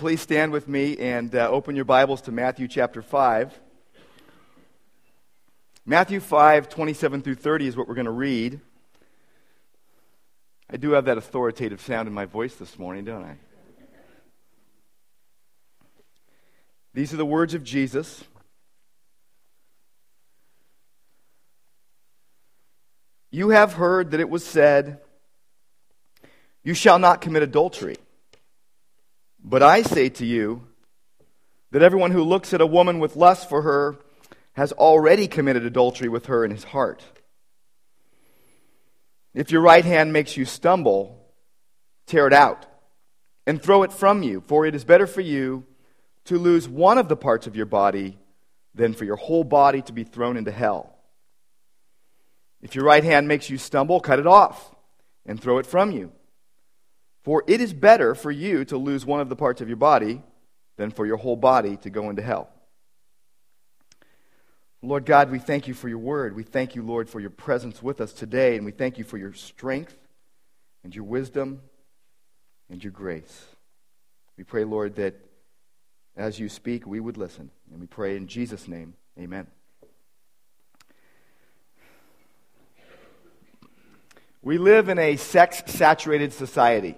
please stand with me and uh, open your Bibles to Matthew chapter 5. Matthew 5, 27 through 30 is what we're going to read. I do have that authoritative sound in my voice this morning, don't I? These are the words of Jesus. You have heard that it was said, You shall not commit adultery. But I say to you that everyone who looks at a woman with lust for her has already committed adultery with her in his heart. If your right hand makes you stumble, tear it out and throw it from you, for it is better for you to lose one of the parts of your body than for your whole body to be thrown into hell. If your right hand makes you stumble, cut it off and throw it from you. For it is better for you to lose one of the parts of your body than for your whole body to go into hell. Lord God, we thank you for your word. We thank you, Lord, for your presence with us today, and we thank you for your strength and your wisdom and your grace. We pray, Lord, that as you speak, we would listen. And we pray in Jesus' name, amen. We live in a sex saturated society.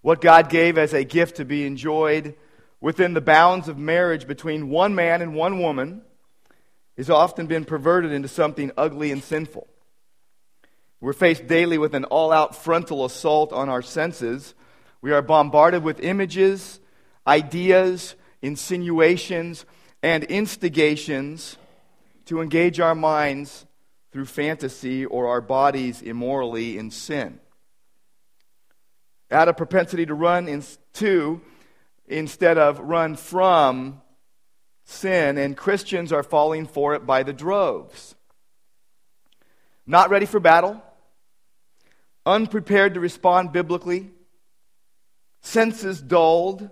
What God gave as a gift to be enjoyed within the bounds of marriage between one man and one woman has often been perverted into something ugly and sinful. We're faced daily with an all out frontal assault on our senses. We are bombarded with images, ideas, insinuations, and instigations to engage our minds through fantasy or our bodies immorally in sin out of propensity to run into instead of run from sin, and Christians are falling for it by the droves. Not ready for battle, unprepared to respond biblically, senses dulled,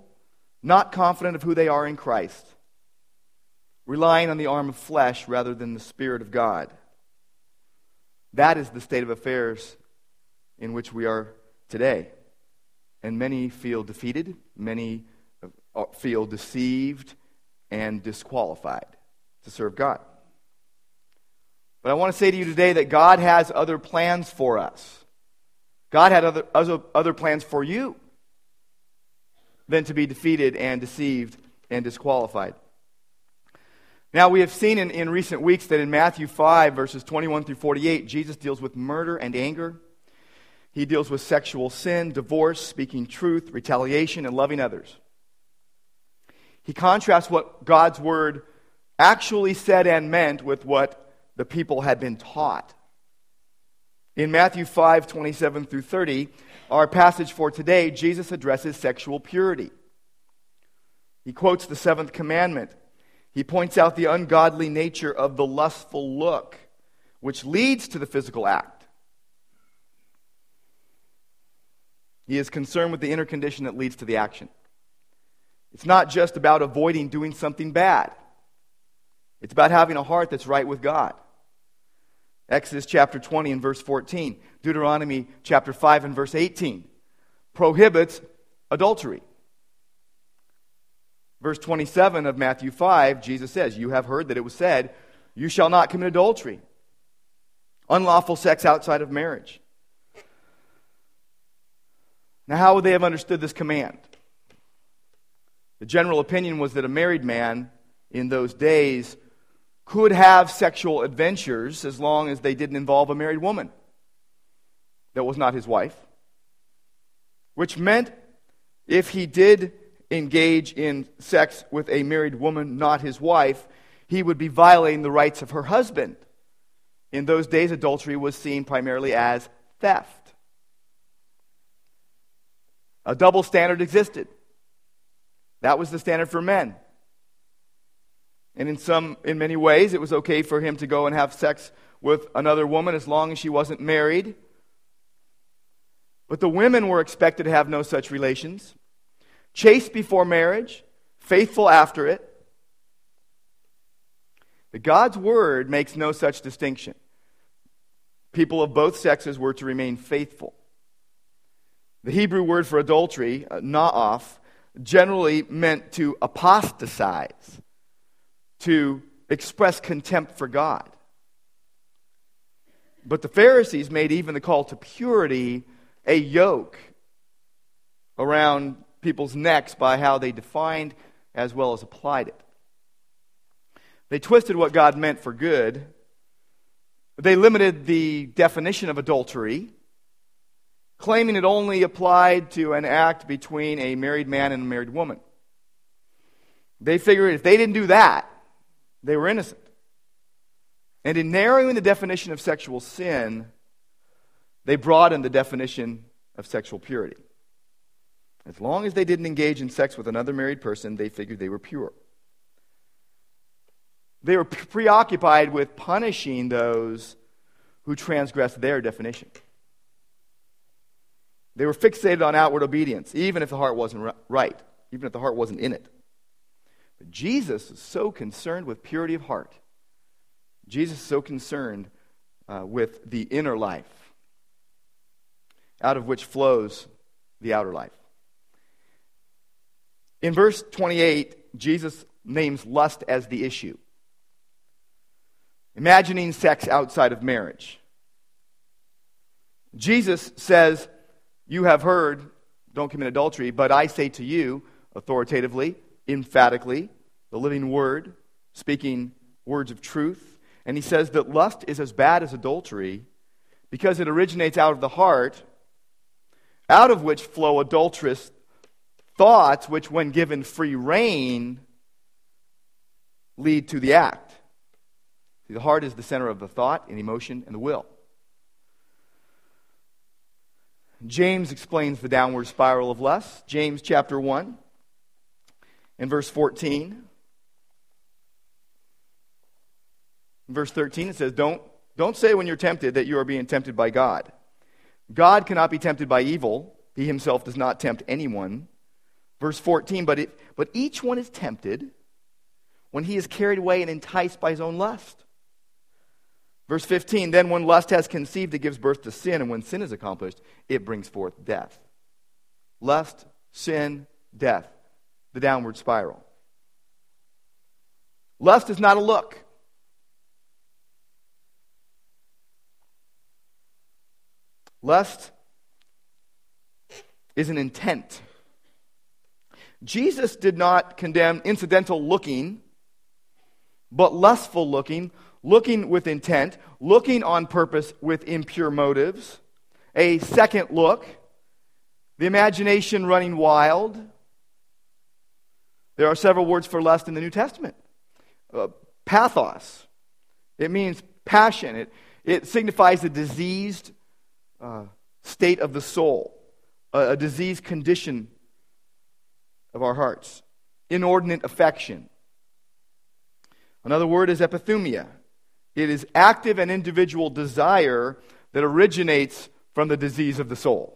not confident of who they are in Christ, relying on the arm of flesh rather than the Spirit of God. That is the state of affairs in which we are today. And many feel defeated, many uh, feel deceived and disqualified to serve God. But I want to say to you today that God has other plans for us. God had other, other, other plans for you than to be defeated and deceived and disqualified. Now, we have seen in, in recent weeks that in Matthew 5, verses 21 through 48, Jesus deals with murder and anger. He deals with sexual sin, divorce, speaking truth, retaliation, and loving others. He contrasts what God's word actually said and meant with what the people had been taught. In Matthew 5 27 through 30, our passage for today, Jesus addresses sexual purity. He quotes the seventh commandment. He points out the ungodly nature of the lustful look, which leads to the physical act. He is concerned with the inner condition that leads to the action. It's not just about avoiding doing something bad, it's about having a heart that's right with God. Exodus chapter 20 and verse 14, Deuteronomy chapter 5 and verse 18 prohibits adultery. Verse 27 of Matthew 5, Jesus says, You have heard that it was said, You shall not commit adultery, unlawful sex outside of marriage. Now, how would they have understood this command? The general opinion was that a married man in those days could have sexual adventures as long as they didn't involve a married woman that was not his wife. Which meant if he did engage in sex with a married woman, not his wife, he would be violating the rights of her husband. In those days, adultery was seen primarily as theft. A double standard existed. That was the standard for men. And in some in many ways it was okay for him to go and have sex with another woman as long as she wasn't married. But the women were expected to have no such relations. Chaste before marriage, faithful after it. But God's word makes no such distinction. People of both sexes were to remain faithful. The Hebrew word for adultery, uh, na'af, generally meant to apostatize, to express contempt for God. But the Pharisees made even the call to purity a yoke around people's necks by how they defined as well as applied it. They twisted what God meant for good. They limited the definition of adultery, claiming it only applied to an act between a married man and a married woman. They figured if they didn't do that, they were innocent. And in narrowing the definition of sexual sin, they broadened the definition of sexual purity. As long as they didn't engage in sex with another married person, they figured they were pure. They were preoccupied with punishing those who transgressed their definition. They were fixated on outward obedience, even if the heart wasn't right, even if the heart wasn't in it. But Jesus is so concerned with purity of heart. Jesus is so concerned uh, with the inner life, out of which flows the outer life. In verse 28, Jesus names lust as the issue. Imagining sex outside of marriage. Jesus says, You have heard, don't commit adultery, but I say to you, authoritatively, emphatically, the living word, speaking words of truth. And he says that lust is as bad as adultery because it originates out of the heart, out of which flow adulterous thoughts, which, when given free rein, lead to the act. See, the heart is the center of the thought and emotion and the will. James explains the downward spiral of lust. James chapter 1 in verse 14. In verse 13, it says, don't, don't say when you're tempted that you are being tempted by God. God cannot be tempted by evil. He himself does not tempt anyone. Verse 14, but, it, but each one is tempted when he is carried away and enticed by his own lust. Verse 15, then when lust has conceived, it gives birth to sin, and when sin is accomplished, it brings forth death. Lust, sin, death the downward spiral. Lust is not a look. Lust is an intent. Jesus did not condemn incidental looking, but lustful looking, looking with intent, looking on purpose with impure motives, a second look, the imagination running wild, there are several words for lust in the New Testament. Uh, pathos, it means passion, it, it signifies a diseased uh, state of the soul, a, a diseased condition of our hearts, inordinate affection. Another word is epithumia. It is active and individual desire that originates from the disease of the soul.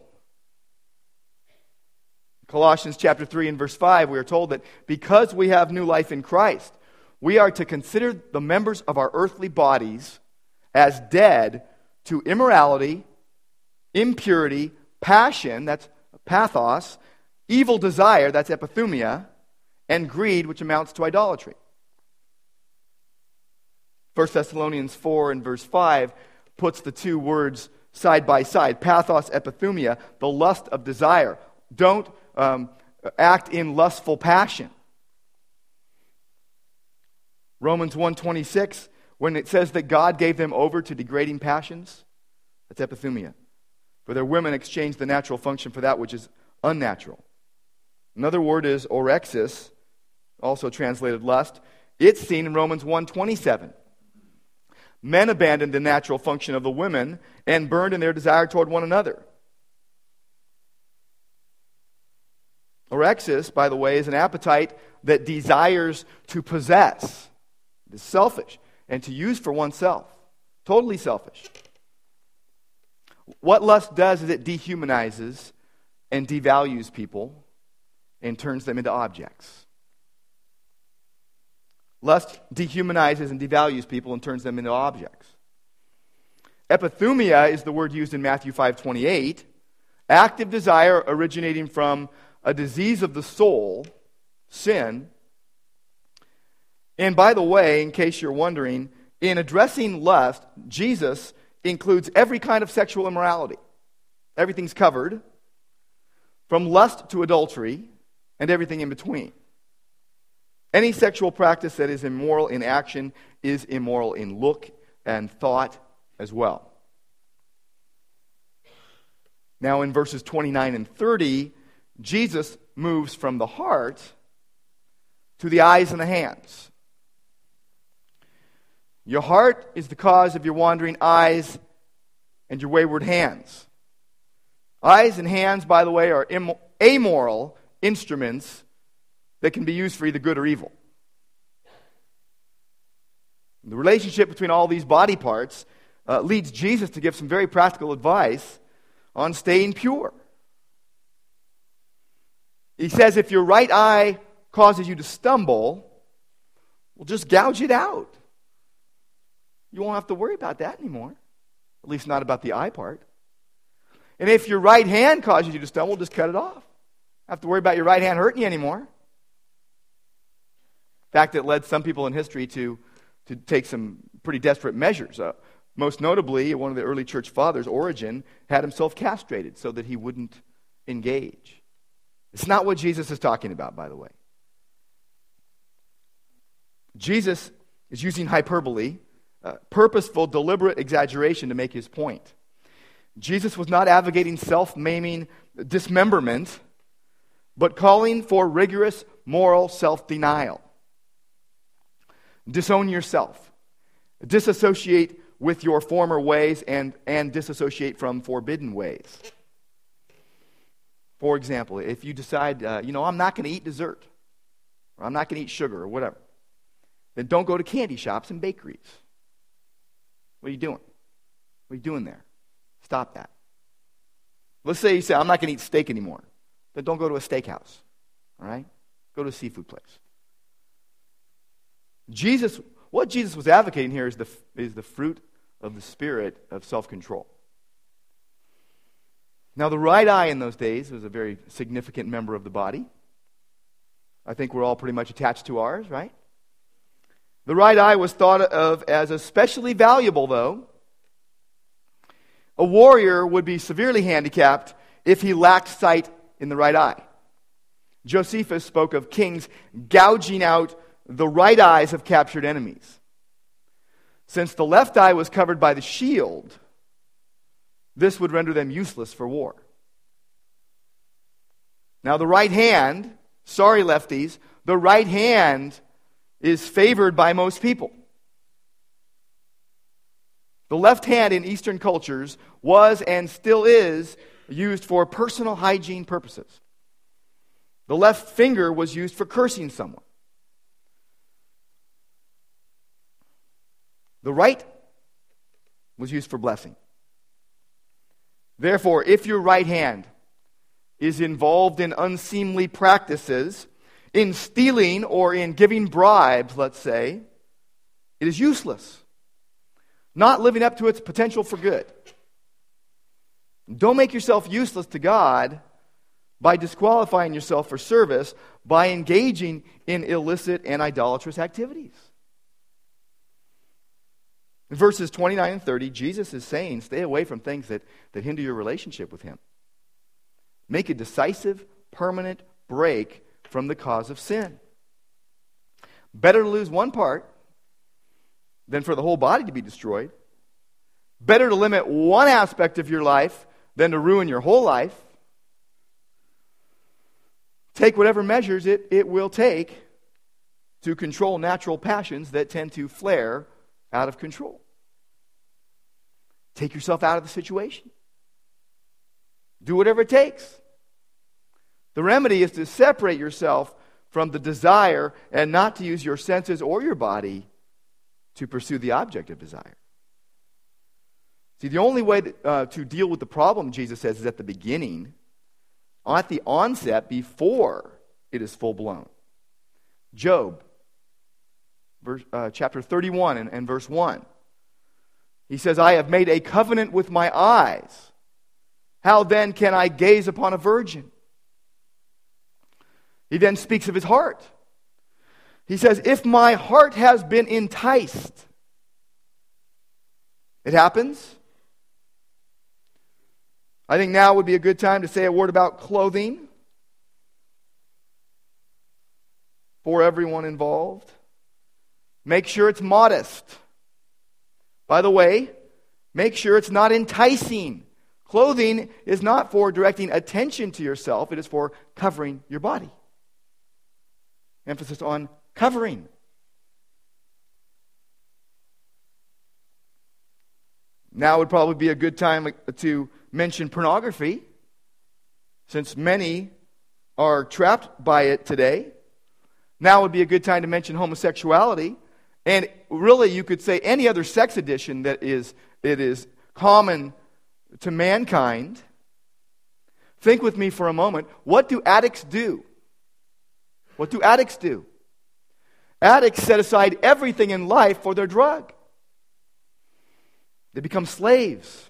Colossians chapter 3 and verse 5, we are told that because we have new life in Christ, we are to consider the members of our earthly bodies as dead to immorality, impurity, passion, that's pathos, evil desire, that's epithumia, and greed, which amounts to idolatry. 1 Thessalonians 4 and verse 5 puts the two words side by side pathos, epithumia, the lust of desire. Don't um, act in lustful passion. Romans 1:26 when it says that God gave them over to degrading passions, that's epithumia. For their women exchanged the natural function for that which is unnatural. Another word is orexis, also translated lust. It's seen in Romans 1:27. Men abandoned the natural function of the women and burned in their desire toward one another. Orexis, by the way, is an appetite that desires to possess. It is selfish and to use for oneself. Totally selfish. What lust does is it dehumanizes and devalues people and turns them into objects. Lust dehumanizes and devalues people and turns them into objects. Epithumia is the word used in Matthew 5:28, active desire originating from a disease of the soul, sin. And by the way, in case you're wondering, in addressing lust, Jesus includes every kind of sexual immorality. Everything's covered, from lust to adultery, and everything in between. Any sexual practice that is immoral in action is immoral in look and thought as well. Now, in verses 29 and 30, Jesus moves from the heart to the eyes and the hands. Your heart is the cause of your wandering eyes and your wayward hands. Eyes and hands, by the way, are amoral instruments that can be used for either good or evil. The relationship between all these body parts uh, leads Jesus to give some very practical advice on staying pure. He says if your right eye causes you to stumble, well, just gouge it out. You won't have to worry about that anymore, at least not about the eye part. And if your right hand causes you to stumble, just cut it off. Have to worry about your right hand hurting you anymore. Fact, it led some people in history to, to take some pretty desperate measures. Uh, most notably, one of the early church fathers, Origen, had himself castrated so that he wouldn't engage. It's not what Jesus is talking about, by the way. Jesus is using hyperbole, uh, purposeful, deliberate exaggeration to make his point. Jesus was not advocating self maiming dismemberment, but calling for rigorous moral self denial. Disown yourself, disassociate with your former ways and, and disassociate from forbidden ways. For example, if you decide, uh, you know, I'm not going to eat dessert, or I'm not going to eat sugar, or whatever, then don't go to candy shops and bakeries. What are you doing? What are you doing there? Stop that. Let's say you say, I'm not going to eat steak anymore. Then don't go to a steakhouse. All right? Go to a seafood place. Jesus, what Jesus was advocating here is the, is the fruit of the spirit of self control. Now, the right eye in those days was a very significant member of the body. I think we're all pretty much attached to ours, right? The right eye was thought of as especially valuable, though. A warrior would be severely handicapped if he lacked sight in the right eye. Josephus spoke of kings gouging out the right eyes of captured enemies. Since the left eye was covered by the shield, this would render them useless for war. Now, the right hand, sorry, lefties, the right hand is favored by most people. The left hand in Eastern cultures was and still is used for personal hygiene purposes. The left finger was used for cursing someone. The right was used for blessing. Therefore, if your right hand is involved in unseemly practices, in stealing or in giving bribes, let's say, it is useless, not living up to its potential for good. Don't make yourself useless to God by disqualifying yourself for service by engaging in illicit and idolatrous activities. In verses 29 and 30, Jesus is saying, stay away from things that, that hinder your relationship with Him. Make a decisive, permanent break from the cause of sin. Better to lose one part than for the whole body to be destroyed. Better to limit one aspect of your life than to ruin your whole life. Take whatever measures it, it will take to control natural passions that tend to flare out of control. Take yourself out of the situation. Do whatever it takes. The remedy is to separate yourself from the desire and not to use your senses or your body to pursue the object of desire. See, the only way that, uh, to deal with the problem, Jesus says, is at the beginning, at the onset, before it is full blown. Job verse, uh, chapter 31 and, and verse 1. He says, I have made a covenant with my eyes. How then can I gaze upon a virgin? He then speaks of his heart. He says, If my heart has been enticed, it happens. I think now would be a good time to say a word about clothing for everyone involved. Make sure it's modest. By the way, make sure it's not enticing. Clothing is not for directing attention to yourself, it is for covering your body. Emphasis on covering. Now would probably be a good time to mention pornography, since many are trapped by it today. Now would be a good time to mention homosexuality. And really, you could say any other sex addiction that is, it is common to mankind. Think with me for a moment. What do addicts do? What do addicts do? Addicts set aside everything in life for their drug. They become slaves.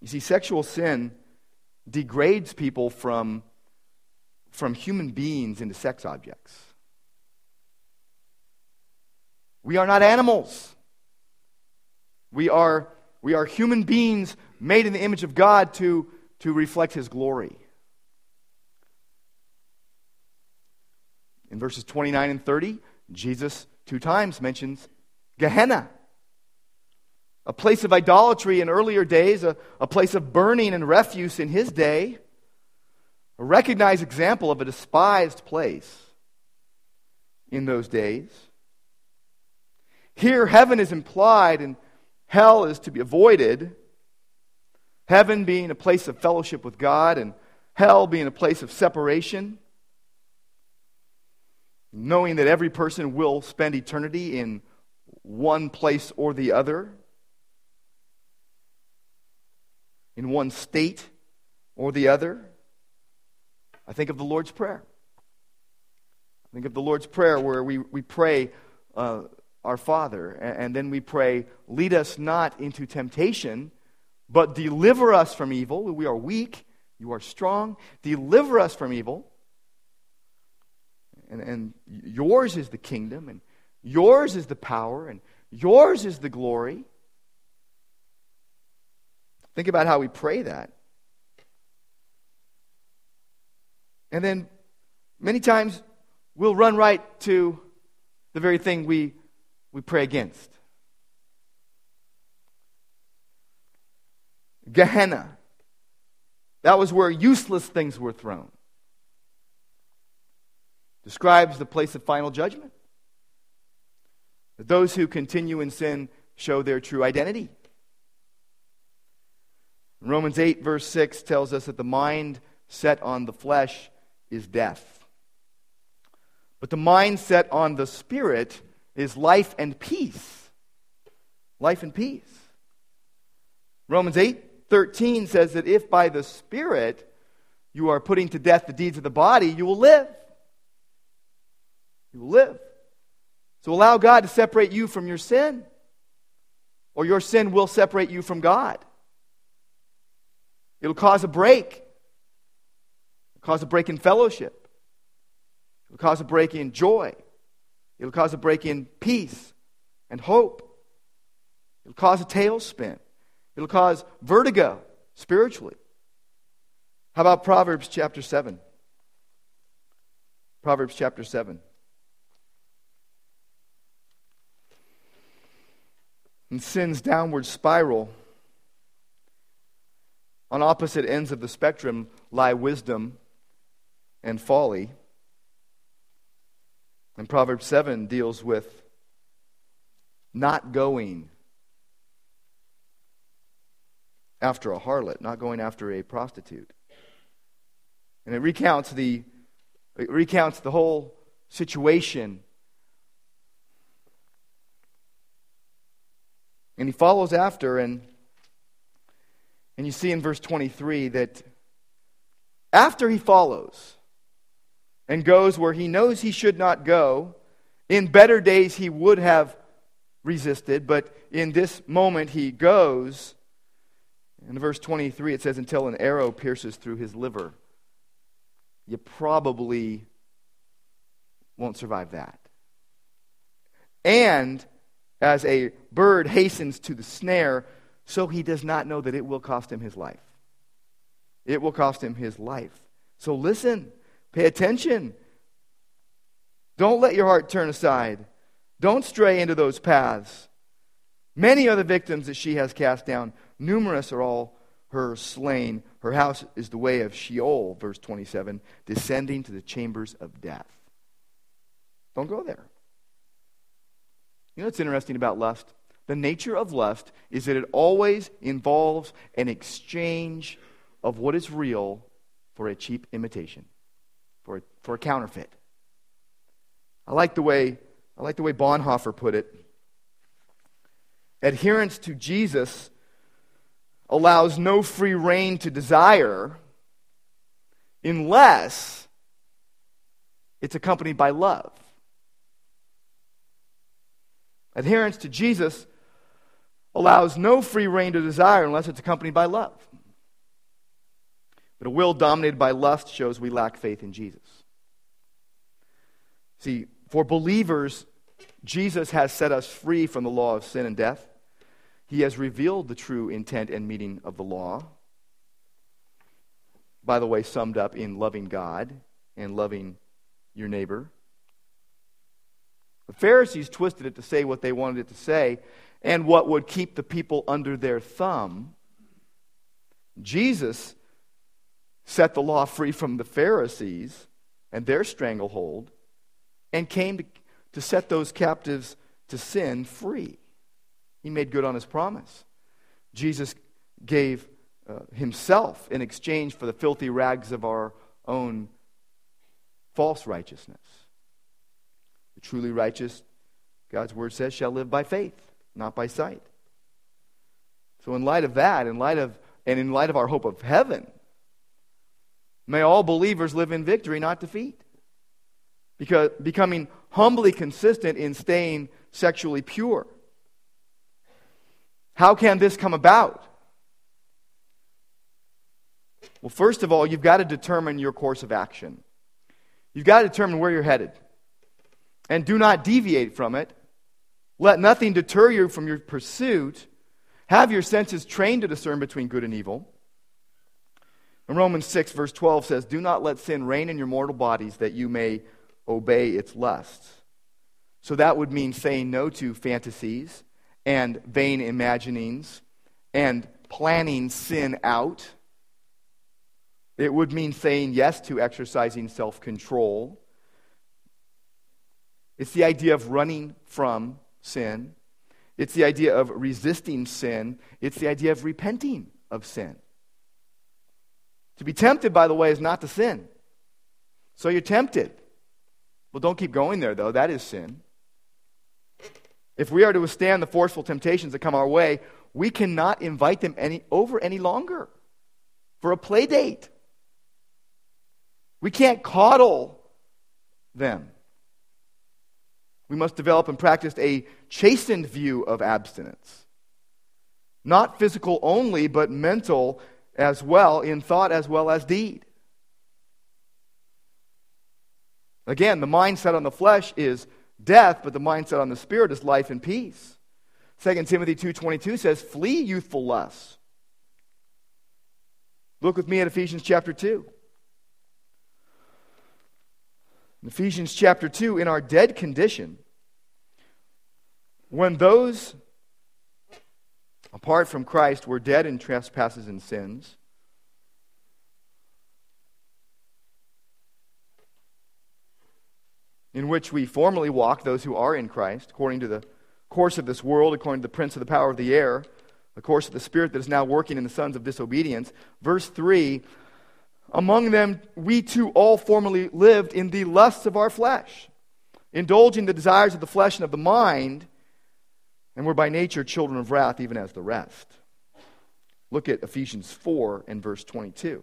You see, sexual sin degrades people from, from human beings into sex objects. We are not animals. We are, we are human beings made in the image of God to, to reflect His glory. In verses 29 and 30, Jesus two times mentions Gehenna, a place of idolatry in earlier days, a, a place of burning and refuse in his day, a recognized example of a despised place in those days. Here, heaven is implied and hell is to be avoided. Heaven being a place of fellowship with God, and hell being a place of separation knowing that every person will spend eternity in one place or the other, in one state or the other. I think of the Lord's Prayer. I think of the Lord's Prayer where we, we pray, uh, Our Father, and, then we pray, Lead us not into temptation, but deliver us from evil. We are weak, you are strong. Deliver us from evil. And, and yours is the kingdom, and yours is the power, and yours is the glory. Think about how we pray that. And then many times we'll run right to the very thing we, we pray against. Gehenna. That was where useless things were thrown describes the place of final judgment. That those who continue in sin show their true identity. Romans 8, verse 6 tells us that the mind set on the flesh is death. But the mind set on the spirit is life and peace. Life and peace. Romans 8, 13 says that if by the spirit you are putting to death the deeds of the body, you will live you will live. So allow God to separate you from your sin, or your sin will separate you from God. It'll cause a break. It'll cause a break in fellowship. It'll cause a break in joy. It'll cause a break in peace and hope. It'll cause a tailspin. It'll cause vertigo spiritually. How about Proverbs chapter 7? Proverbs chapter 7. and sin's downward spiral. On opposite ends of the spectrum lie wisdom and folly. And Proverbs 7 deals with not going after a harlot, not going after a prostitute. And it recounts the, it recounts the whole situation And he follows after, and, and you see in verse 23 that after he follows and goes where he knows he should not go, in better days he would have resisted, but in this moment he goes. In verse 23, it says, until an arrow pierces through his liver you probably won't survive that. And as a bird hastens to the snare, so he does not know that it will cost him his life. It will cost him his life. So listen, pay attention. Don't let your heart turn aside. Don't stray into those paths. Many are the victims that she has cast down. Numerous are all her slain. Her house is the way of Sheol, verse 27, descending to the chambers of death. Don't go there. You know what's interesting about lust? The nature of lust is that it always involves an exchange of what is real for a cheap imitation, for for a counterfeit. I like the way I like the way Bonhoeffer put it. Adherence to Jesus allows no free rein to desire unless it's accompanied by love. Adherence to Jesus allows no free rein to desire unless it's accompanied by love. But a will dominated by lust shows we lack faith in Jesus. See, for believers, Jesus has set us free from the law of sin and death. He has revealed the true intent and meaning of the law. By the way, summed up in loving God and loving your neighbor. The Pharisees twisted it to say what they wanted it to say and what would keep the people under their thumb. Jesus set the law free from the Pharisees and their stranglehold and came to, to set those captives to sin free. He made good on his promise. Jesus gave uh, himself in exchange for the filthy rags of our own false righteousness. The truly righteous, God's word says, shall live by faith, not by sight. So, in light of that, in light of, and in light of our hope of heaven, may all believers live in victory, not defeat. Because becoming humbly consistent in staying sexually pure. How can this come about? Well, first of all, you've got to determine your course of action. You've got to determine where you're headed. And do not deviate from it. Let nothing deter you from your pursuit. Have your senses trained to discern between good and evil. And Romans 6, verse 12 says, Do not let sin reign in your mortal bodies that you may obey its lusts. So that would mean saying no to fantasies and vain imaginings and planning sin out. It would mean saying yes to exercising self control. It's the idea of running from sin. It's the idea of resisting sin. It's the idea of repenting of sin. To be tempted, by the way, is not to sin. So you're tempted. Well, don't keep going there, though. That is sin. If we are to withstand the forceful temptations that come our way, we cannot invite them any, over any longer for a play date. We can't coddle them. We must develop and practice a chastened view of abstinence. Not physical only, but mental as well, in thought as well as deed. Again, the mindset on the flesh is death, but the mindset on the spirit is life and peace. 2 Timothy 2:22 says, "Flee youthful lusts." Look with me at Ephesians chapter 2. In Ephesians chapter 2, in our dead condition, when those apart from Christ we're dead in trespasses and sins, in which we formerly walked, those who are in Christ, according to the course of this world, according to the prince of the power of the air, the course of the Spirit that is now working in the sons of disobedience. Verse 3 Among them we too all formerly lived in the lusts of our flesh, indulging the desires of the flesh and of the mind, and we're by nature children of wrath, even as the rest. Look at Ephesians 4 and verse 22.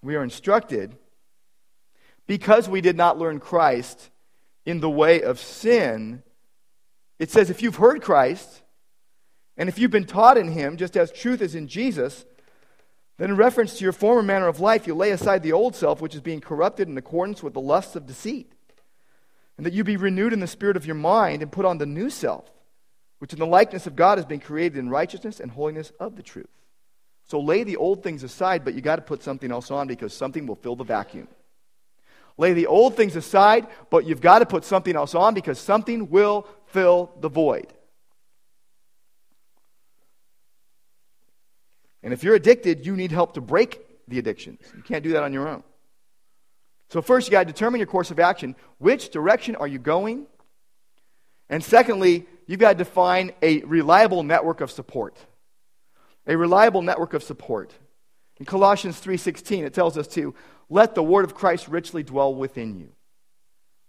We are instructed because we did not learn Christ in the way of sin, it says if you've heard Christ, and if you've been taught in him, just as truth is in Jesus, Then, in reference to your former manner of life, you lay aside the old self, which is being corrupted in accordance with the lusts of deceit, and that you be renewed in the spirit of your mind and put on the new self, which in the likeness of God has been created in righteousness and holiness of the truth. So lay the old things aside, but you got to put something else on because something will fill the vacuum. Lay the old things aside, but you've got to put something else on because something will fill the void. And if you're addicted, you need help to break the addictions. You can't do that on your own. So, first, you got to determine your course of action. Which direction are you going? And secondly, you've got to define a reliable network of support. A reliable network of support. In Colossians 3:16 it tells us to let the word of Christ richly dwell within you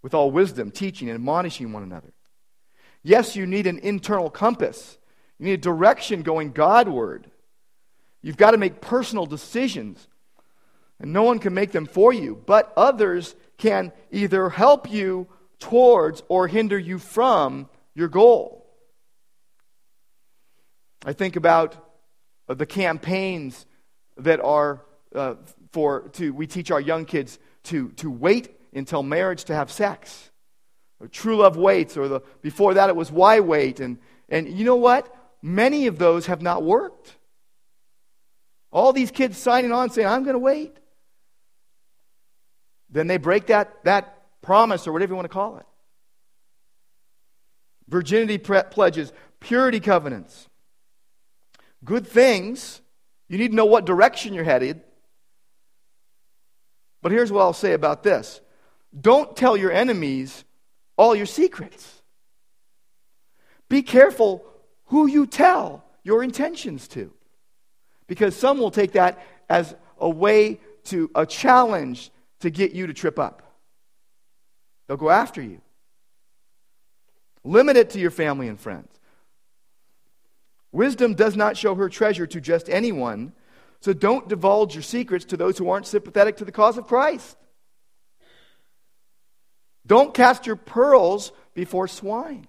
with all wisdom, teaching and admonishing one another. Yes, you need an internal compass. You need a direction going Godward. You've got to make personal decisions. And no one can make them for you, but others can either help you towards or hinder you from your goal. I think about the campaigns that are uh, for to we teach our young kids to to wait until marriage to have sex. Or true love waits, or the before that it was why wait, and and you know what? Many of those have not worked. All these kids signing on saying, I'm going to wait. Then they break that, that promise or whatever you want to call it. Virginity pre- pledges, purity covenants. Good things. You need to know what direction you're headed. But here's what I'll say about this don't tell your enemies all your secrets. Be careful who you tell your intentions to. Because some will take that as a way to, a challenge to get you to trip up. They'll go after you. Limit it to your family and friends. Wisdom does not show her treasure to just anyone, so don't divulge your secrets to those who aren't sympathetic to the cause of Christ. Don't cast your pearls before swine.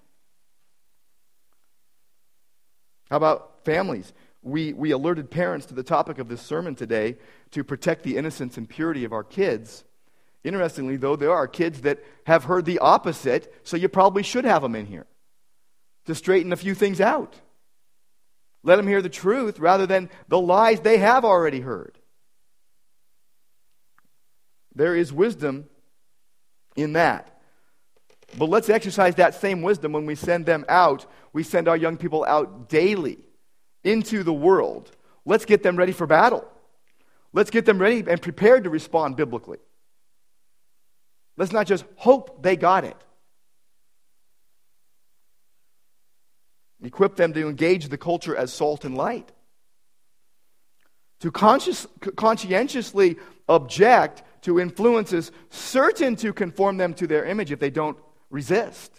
How about families? We, we alerted parents to the topic of this sermon today to protect the innocence and purity of our kids. Interestingly, though, there are kids that have heard the opposite, so you probably should have them in here to straighten a few things out. Let them hear the truth rather than the lies they have already heard. There is wisdom in that. But let's exercise that same wisdom when we send them out. We send our young people out daily into the world. Let's get them ready for battle. Let's get them ready and prepared to respond biblically. Let's not just hope they got it. Equip them to engage the culture as salt and light. To conscious, conscientiously object to influences certain to conform them to their image if they don't resist.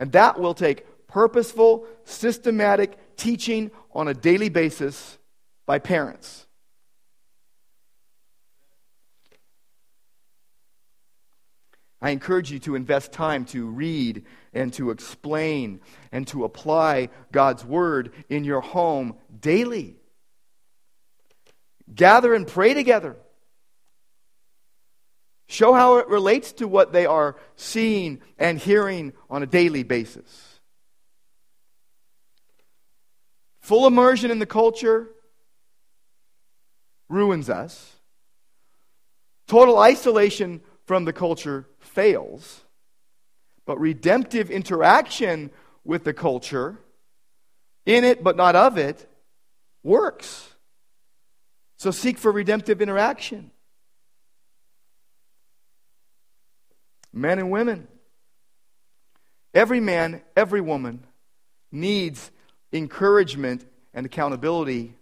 And that will take purposeful, systematic teaching on a daily basis by parents. I encourage you to invest time to read and to explain and to apply God's word in your home daily. Gather and pray together. Show how it relates to what they are seeing and hearing on a daily basis. Full immersion in the culture ruins us. Total isolation from the culture fails. But redemptive interaction with the culture, in it but not of it, works. So seek for redemptive interaction. Men and women. Every man, every woman needs encouragement, and accountability.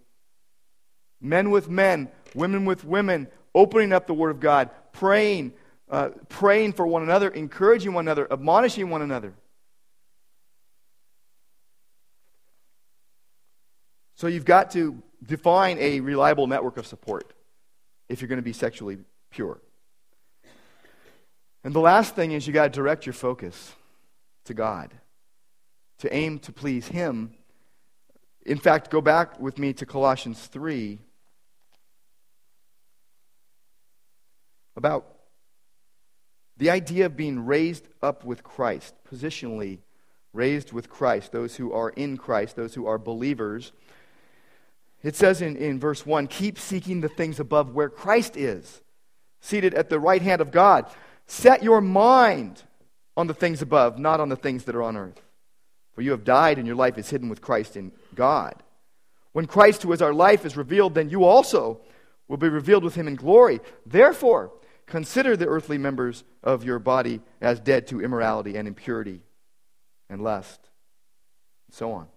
Men with men, women with women, opening up the Word of God, praying, uh, praying for one another, encouraging one another, admonishing one another. So you've got to define a reliable network of support if you're going to be sexually pure. And the last thing is you got to direct your focus to God, to aim to please Him In fact, go back with me to Colossians 3 about the idea of being raised up with Christ, positionally raised with Christ, those who are in Christ, those who are believers. It says in, in verse 1 keep seeking the things above where Christ is, seated at the right hand of God. Set your mind on the things above, not on the things that are on earth. For you have died, and your life is hidden with Christ in God. When Christ, who is our life, is revealed, then you also will be revealed with him in glory. Therefore, consider the earthly members of your body as dead to immorality and impurity and lust, and so on.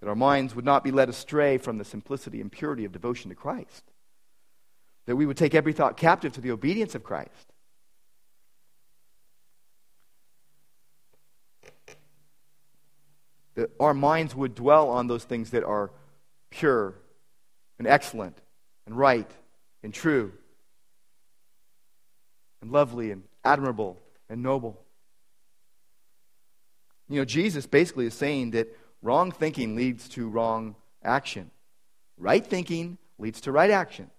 That our minds would not be led astray from the simplicity and purity of devotion to Christ. That we would take every thought captive to the obedience of Christ. That our minds would dwell on those things that are pure and excellent and right and true and lovely and admirable and noble. You know, Jesus basically is saying that wrong thinking leads to wrong action, right thinking leads to right action.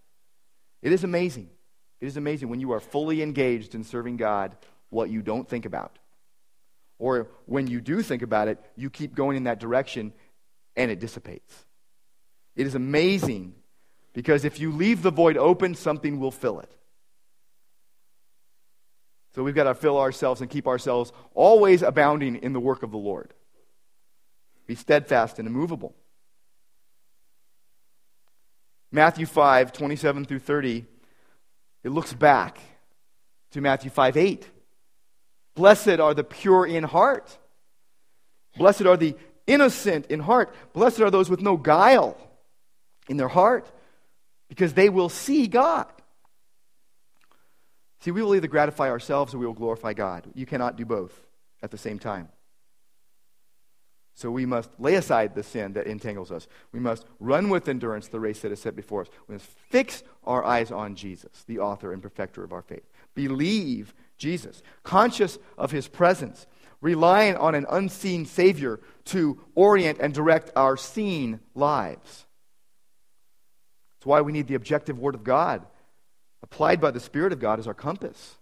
It is amazing. It is amazing when you are fully engaged in serving God what you don't think about. Or when you do think about it, you keep going in that direction and it dissipates. It is amazing because if you leave the void open, something will fill it. So we've got to fill ourselves and keep ourselves always abounding in the work of the Lord. Be steadfast and immovable. Matthew 5, 27 through 30, it looks back to Matthew 5, 8. Blessed are the pure in heart. Blessed are the innocent in heart. Blessed are those with no guile in their heart, because they will see God. See, we will either gratify ourselves or we will glorify God. You cannot do both at the same time. So we must lay aside the sin that entangles us. We must run with endurance the race that is set before us. We must fix our eyes on Jesus, the author and perfecter of our faith. Believe Jesus, conscious of his presence, relying on an unseen Savior to orient and direct our seen lives. That's why we need the objective Word of God, applied by the Spirit of God as our compass.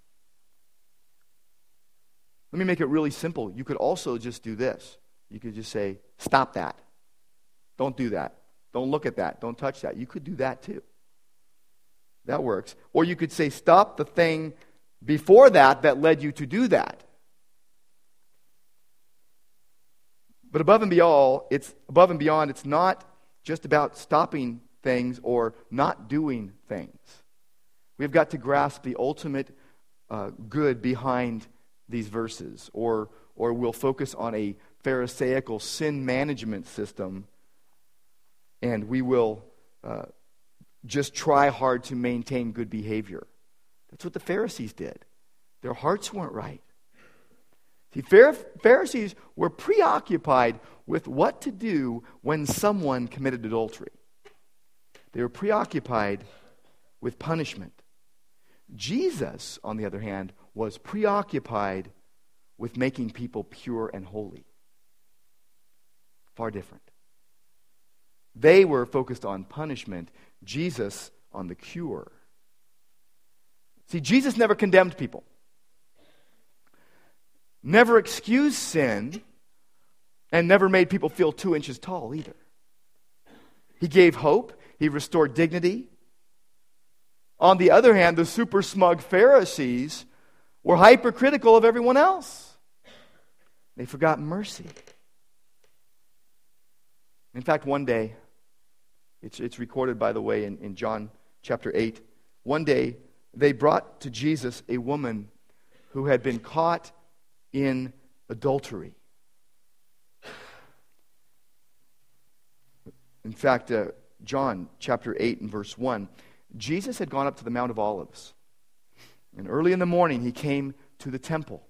Let me make it really simple. You could also just do this. You could just say, Stop that. Don't do that. Don't look at that. Don't touch that. You could do that too. That works. Or you could say, Stop the thing before that that led you to do that. But above and beyond, it's above and beyond, it's not just about stopping things or not doing things. We've got to grasp the ultimate uh, good behind these verses, or, or we'll focus on a Pharisaical sin management system, and we will uh, just try hard to maintain good behavior. That's what the Pharisees did. Their hearts weren't right. See, Pharisees were preoccupied with what to do when someone committed adultery. They were preoccupied with punishment. Jesus, on the other hand, was preoccupied with making people pure and holy. Far different. They were focused on punishment, Jesus on the cure. See, Jesus never condemned people, never excused sin, and never made people feel two inches tall either. He gave hope, he restored dignity. On the other hand, the super smug Pharisees were hypercritical of everyone else. They forgot mercy. In fact, one day, it's, it's recorded, by the way, in, in John chapter 8. One day, they brought to Jesus a woman who had been caught in adultery. In fact, uh, John chapter 8 and verse 1, Jesus had gone up to the Mount of Olives. And early in the morning, he came to the temple.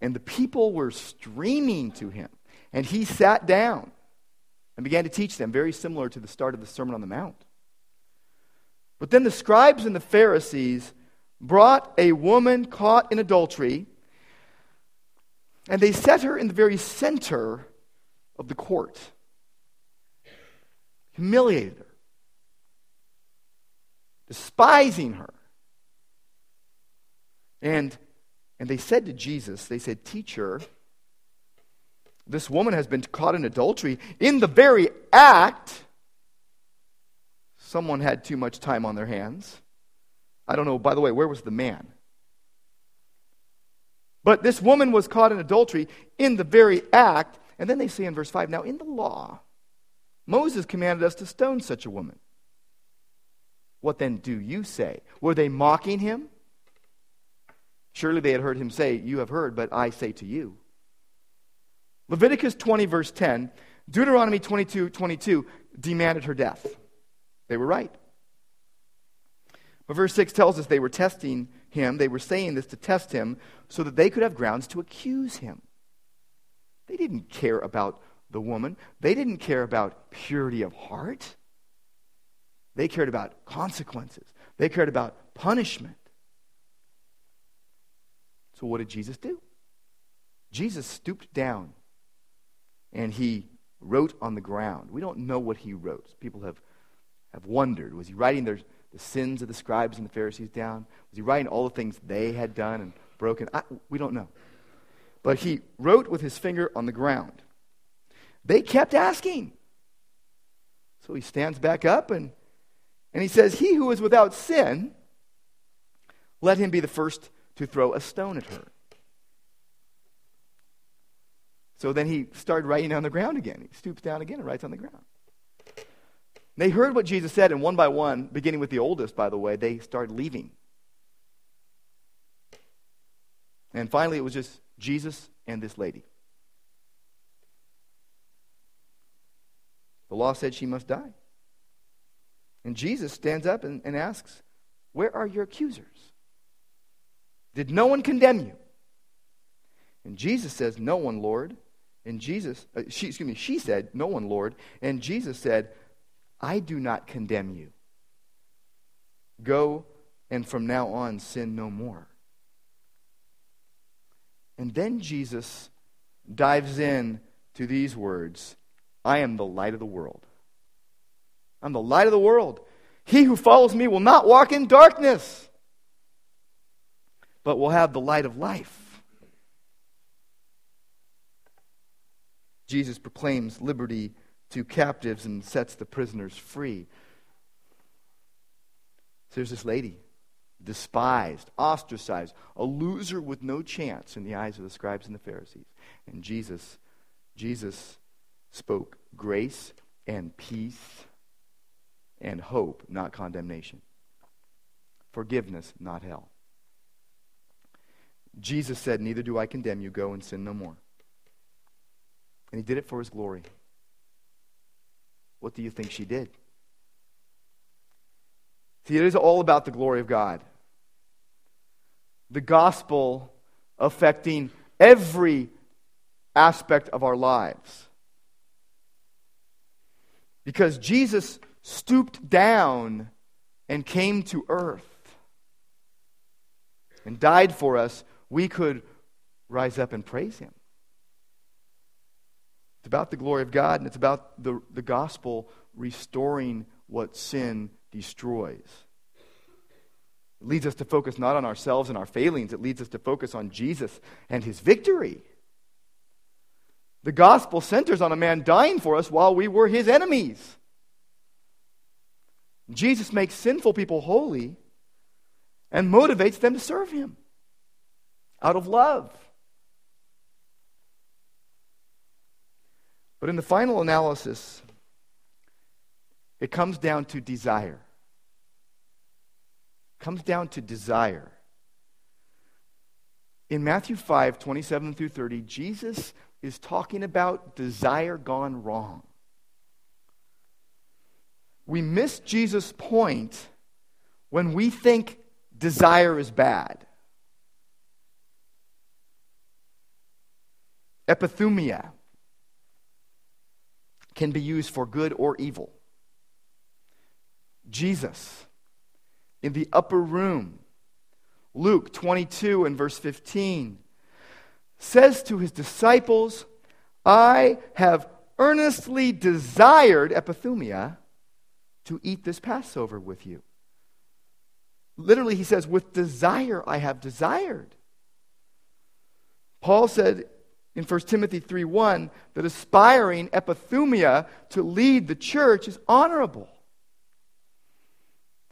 And the people were streaming to him. And he sat down and began to teach them, very similar to the start of the Sermon on the Mount. But then the scribes and the Pharisees brought a woman caught in adultery, And they set her in the very center of the court, humiliated her, despising her. And, and they said to Jesus, they said, Teacher, this woman has been caught in adultery in the very act. Someone had too much time on their hands. I don't know, by the way, where was the man? But this woman was caught in adultery in the very act. And then they say in verse 5 Now, in the law, Moses commanded us to stone such a woman. What then do you say? Were they mocking him? Surely they had heard him say, You have heard, but I say to you. Leviticus 20, verse 10, Deuteronomy 22, 22 demanded her death. They were right. But verse 6 tells us they were testing him. They were saying this to test him so that they could have grounds to accuse him. They didn't care about the woman, they didn't care about purity of heart. They cared about consequences, they cared about punishment. So, what did Jesus do? Jesus stooped down and he wrote on the ground. We don't know what he wrote. People have, have wondered. Was he writing their, the sins of the scribes and the Pharisees down? Was he writing all the things they had done and broken? I, we don't know. But he wrote with his finger on the ground. They kept asking. So he stands back up and, and he says, He who is without sin, let him be the first to throw a stone at her. So then he started writing on the ground again. He stoops down again and writes on the ground. They heard what Jesus said, and one by one, beginning with the oldest, by the way, they started leaving. And finally, it was just Jesus and this lady. The law said she must die. And Jesus stands up and, and asks, Where are your accusers? Did no one condemn you? And Jesus says, No one, Lord. And Jesus, uh, she, excuse me, she said, No one, Lord. And Jesus said, I do not condemn you. Go and from now on sin no more. And then Jesus dives in to these words I am the light of the world. I'm the light of the world. He who follows me will not walk in darkness, but will have the light of life. Jesus proclaims liberty to captives and sets the prisoners free. So there's this lady, despised, ostracized, a loser with no chance in the eyes of the scribes and the Pharisees. And Jesus, Jesus spoke grace and peace and hope, not condemnation. Forgiveness, not hell. Jesus said, Neither do I condemn you. Go and sin no more. And he did it for his glory. What do you think she did? See, it is all about the glory of God. The gospel affecting every aspect of our lives. Because Jesus stooped down and came to earth and died for us, we could rise up and praise him. It's about the glory of God, and it's about the, the gospel restoring what sin destroys. It leads us to focus not on ourselves and our failings, it leads us to focus on Jesus and his victory. The gospel centers on a man dying for us while we were his enemies. Jesus makes sinful people holy and motivates them to serve him out of love. But in the final analysis, it comes down to desire. It comes down to desire. In Matthew 5, 27 through 30, Jesus is talking about desire gone wrong. We miss Jesus' point when we think desire is bad. Epithumia can be used for good or evil. Jesus in the upper room, Luke 22 and verse 15. says to his disciples, I have earnestly desired, epithumia, to eat this Passover with you. Literally, he says, with desire I have desired. Paul said in 1 Timothy 3:1 that aspiring epithumia to lead the church is honorable.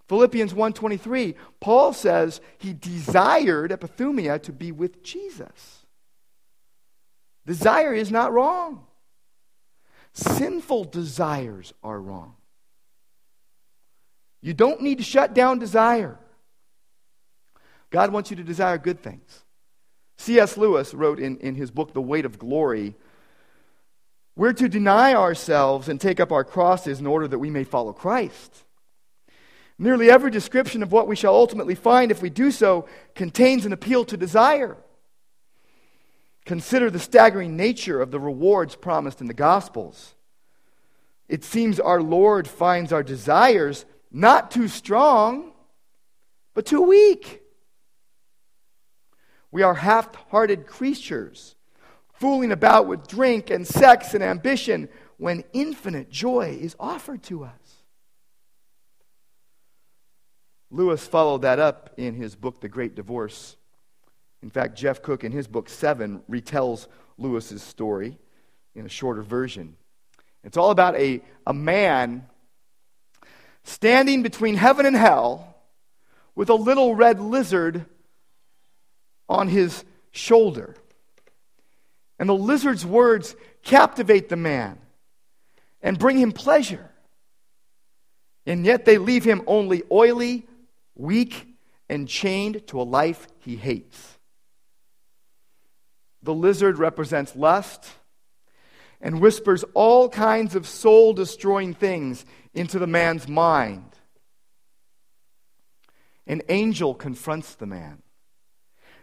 Philippians 1:23, Paul says he desired epithumia to be with Jesus. Desire is not wrong. Sinful desires are wrong. You don't need to shut down desire. God wants you to desire good things. C.S. Lewis wrote in, in his book, The Weight of Glory, we're to deny ourselves and take up our crosses in order that we may follow Christ. Nearly every description of what we shall ultimately find if we do so contains an appeal to desire. Consider the staggering nature of the rewards promised in the Gospels. It seems our Lord finds our desires not too strong, but too weak. We are half hearted creatures, fooling about with drink and sex and ambition when infinite joy is offered to us. Lewis followed that up in his book, The Great Divorce. In fact, Jeff Cook, in his book, Seven, retells Lewis's story in a shorter version. It's all about a, a man standing between heaven and hell with a little red lizard on his shoulder. And the lizard's words captivate the man and bring him pleasure. And yet they leave him only oily, weak, and chained to a life he hates. The lizard represents lust and whispers all kinds of soul destroying things into the man's mind. An angel confronts the man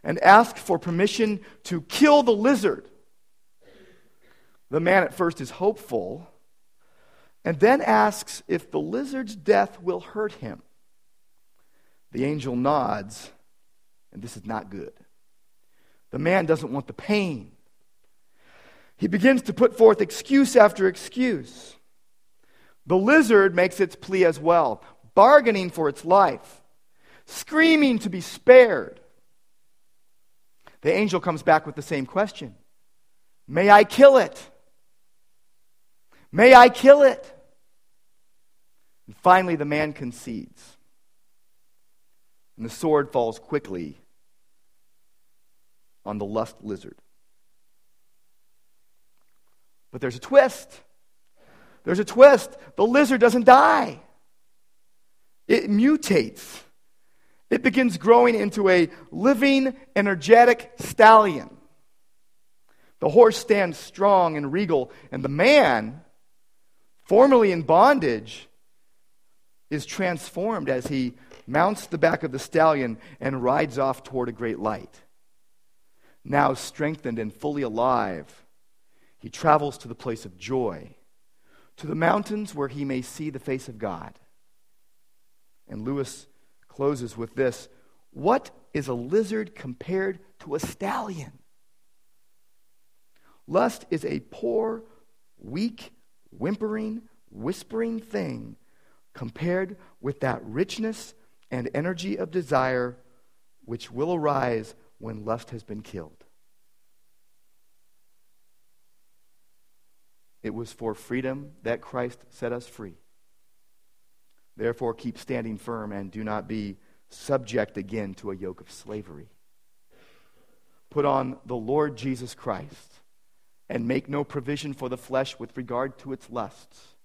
and asks for permission to kill the lizard. The man at first is hopeful and then asks if the lizard's death will hurt him. The angel nods, and this is not good. The man doesn't want the pain. He begins to put forth excuse after excuse. The lizard makes its plea as well, bargaining for its life, screaming to be spared. The angel comes back with the same question May I kill it? May I kill it? And finally, the man concedes. And the sword falls quickly on the lust lizard. But there's a twist. There's a twist. The lizard doesn't die, it mutates. It begins growing into a living, energetic stallion. The horse stands strong and regal, and the man, formerly in bondage, is transformed as he mounts the back of the stallion and rides off toward a great light. Now strengthened and fully alive, he travels to the place of joy, to the mountains where he may see the face of God. And Lewis closes with this What is a lizard compared to a stallion? Lust is a poor, weak, whimpering, whispering thing compared with that richness and energy of desire which will arise when lust has been killed. It was for freedom that Christ set us free. Therefore, keep standing firm and do not be subject again to a yoke of slavery. Put on the Lord Jesus Christ and make no provision for the flesh with regard to its lusts.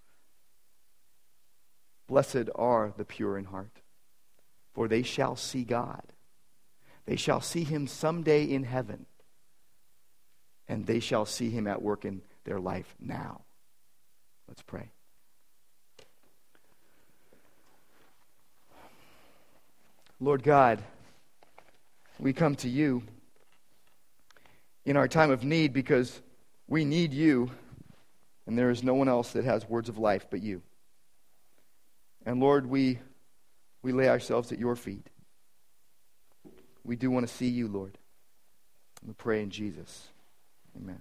Blessed are the pure in heart, for they shall see God. They shall see him someday in heaven, and they shall see him at work in their life now. Let's pray. Lord God, we come to you in our time of need because we need you, and there is no one else that has words of life but you. And Lord, we, we lay ourselves at your feet. We do want to see you, Lord. We pray in Jesus. Amen.